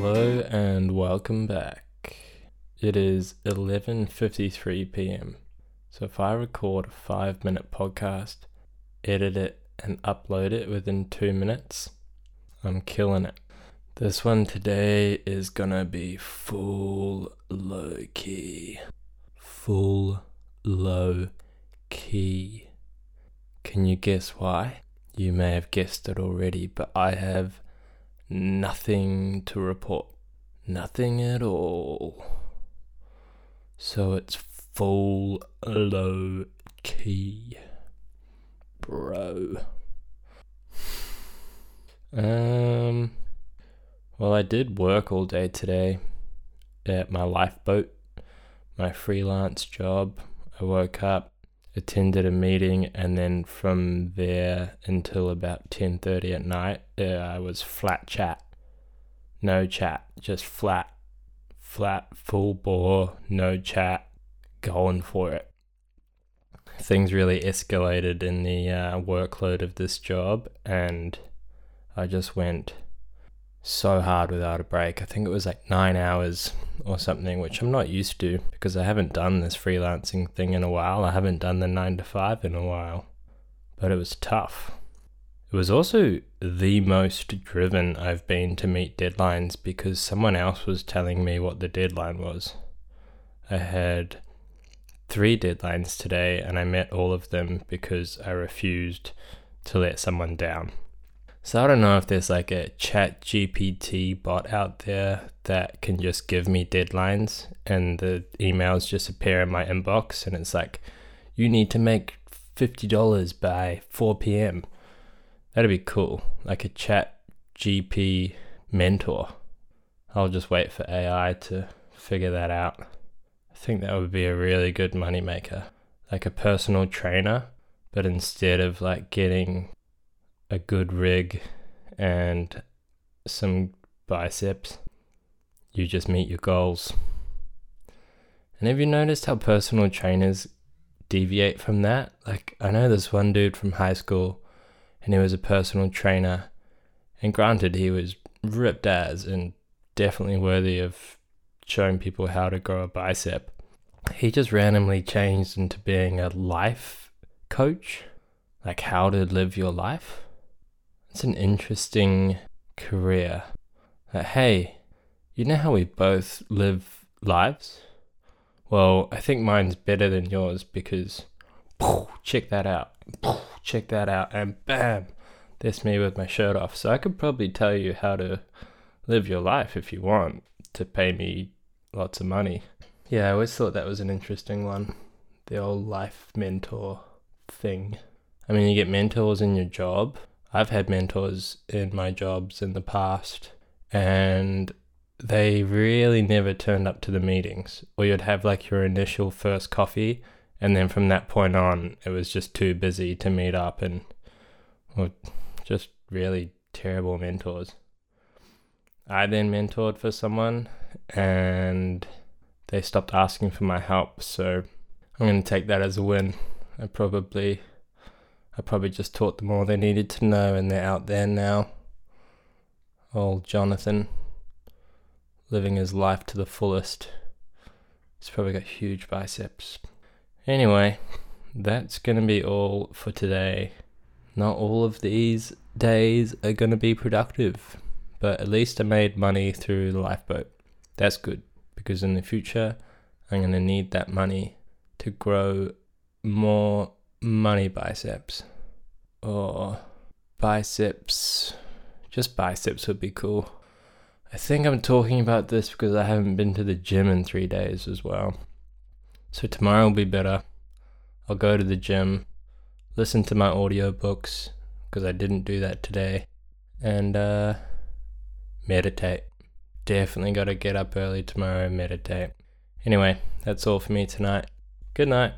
Hello and welcome back. It is 11:53 p.m. So if I record a 5-minute podcast, edit it and upload it within 2 minutes, I'm killing it. This one today is going to be full low key. Full low key. Can you guess why? You may have guessed it already, but I have nothing to report. Nothing at all. So it's full low key. Bro. Um well I did work all day today at my lifeboat, my freelance job. I woke up, attended a meeting and then from there until about 10:30 at night uh, I was flat chat. No chat just flat flat full bore no chat going for it. Things really escalated in the uh, workload of this job and I just went so hard without a break. I think it was like nine hours or something, which I'm not used to because I haven't done this freelancing thing in a while. I haven't done the nine to five in a while, but it was tough. It was also the most driven I've been to meet deadlines because someone else was telling me what the deadline was. I had three deadlines today and I met all of them because I refused to let someone down. So I don't know if there's like a ChatGPT bot out there that can just give me deadlines and the emails just appear in my inbox and it's like, you need to make $50 by 4 p.m. That'd be cool. Like a chat GP mentor. I'll just wait for AI to figure that out. I think that would be a really good moneymaker. Like a personal trainer, but instead of like getting a good rig and some biceps, you just meet your goals. And have you noticed how personal trainers deviate from that? Like, I know this one dude from high school, and he was a personal trainer. And granted, he was ripped as and definitely worthy of showing people how to grow a bicep. He just randomly changed into being a life coach, like how to live your life. It's an interesting career. Uh, hey, you know how we both live lives? Well, I think mine's better than yours because check that out. Check that out. And bam, there's me with my shirt off. So I could probably tell you how to live your life if you want to pay me lots of money. Yeah, I always thought that was an interesting one. The old life mentor thing. I mean, you get mentors in your job, I've had mentors in my jobs in the past, and they really never turned up to the meetings. Or you'd have like your initial first coffee, and then from that point on, it was just too busy to meet up, and well, just really terrible mentors. I then mentored for someone, and they stopped asking for my help, so I'm going to take that as a win. I probably I probably just taught them all they needed to know, and they're out there now. Old Jonathan, living his life to the fullest. He's probably got huge biceps. Anyway, that's going to be all for today. Not all of these days are going to be productive, but at least I made money through the lifeboat. That's good because in the future, I'm going to need that money to grow more money biceps or biceps. Just biceps would be cool. I think I'm talking about this because I haven't been to the gym in three days as well. So tomorrow will be better. I'll go to the gym, listen to my audiobooks because I didn't do that today, and uh, meditate. Definitely got to get up early tomorrow and meditate. Anyway, that's all for me tonight. Good night.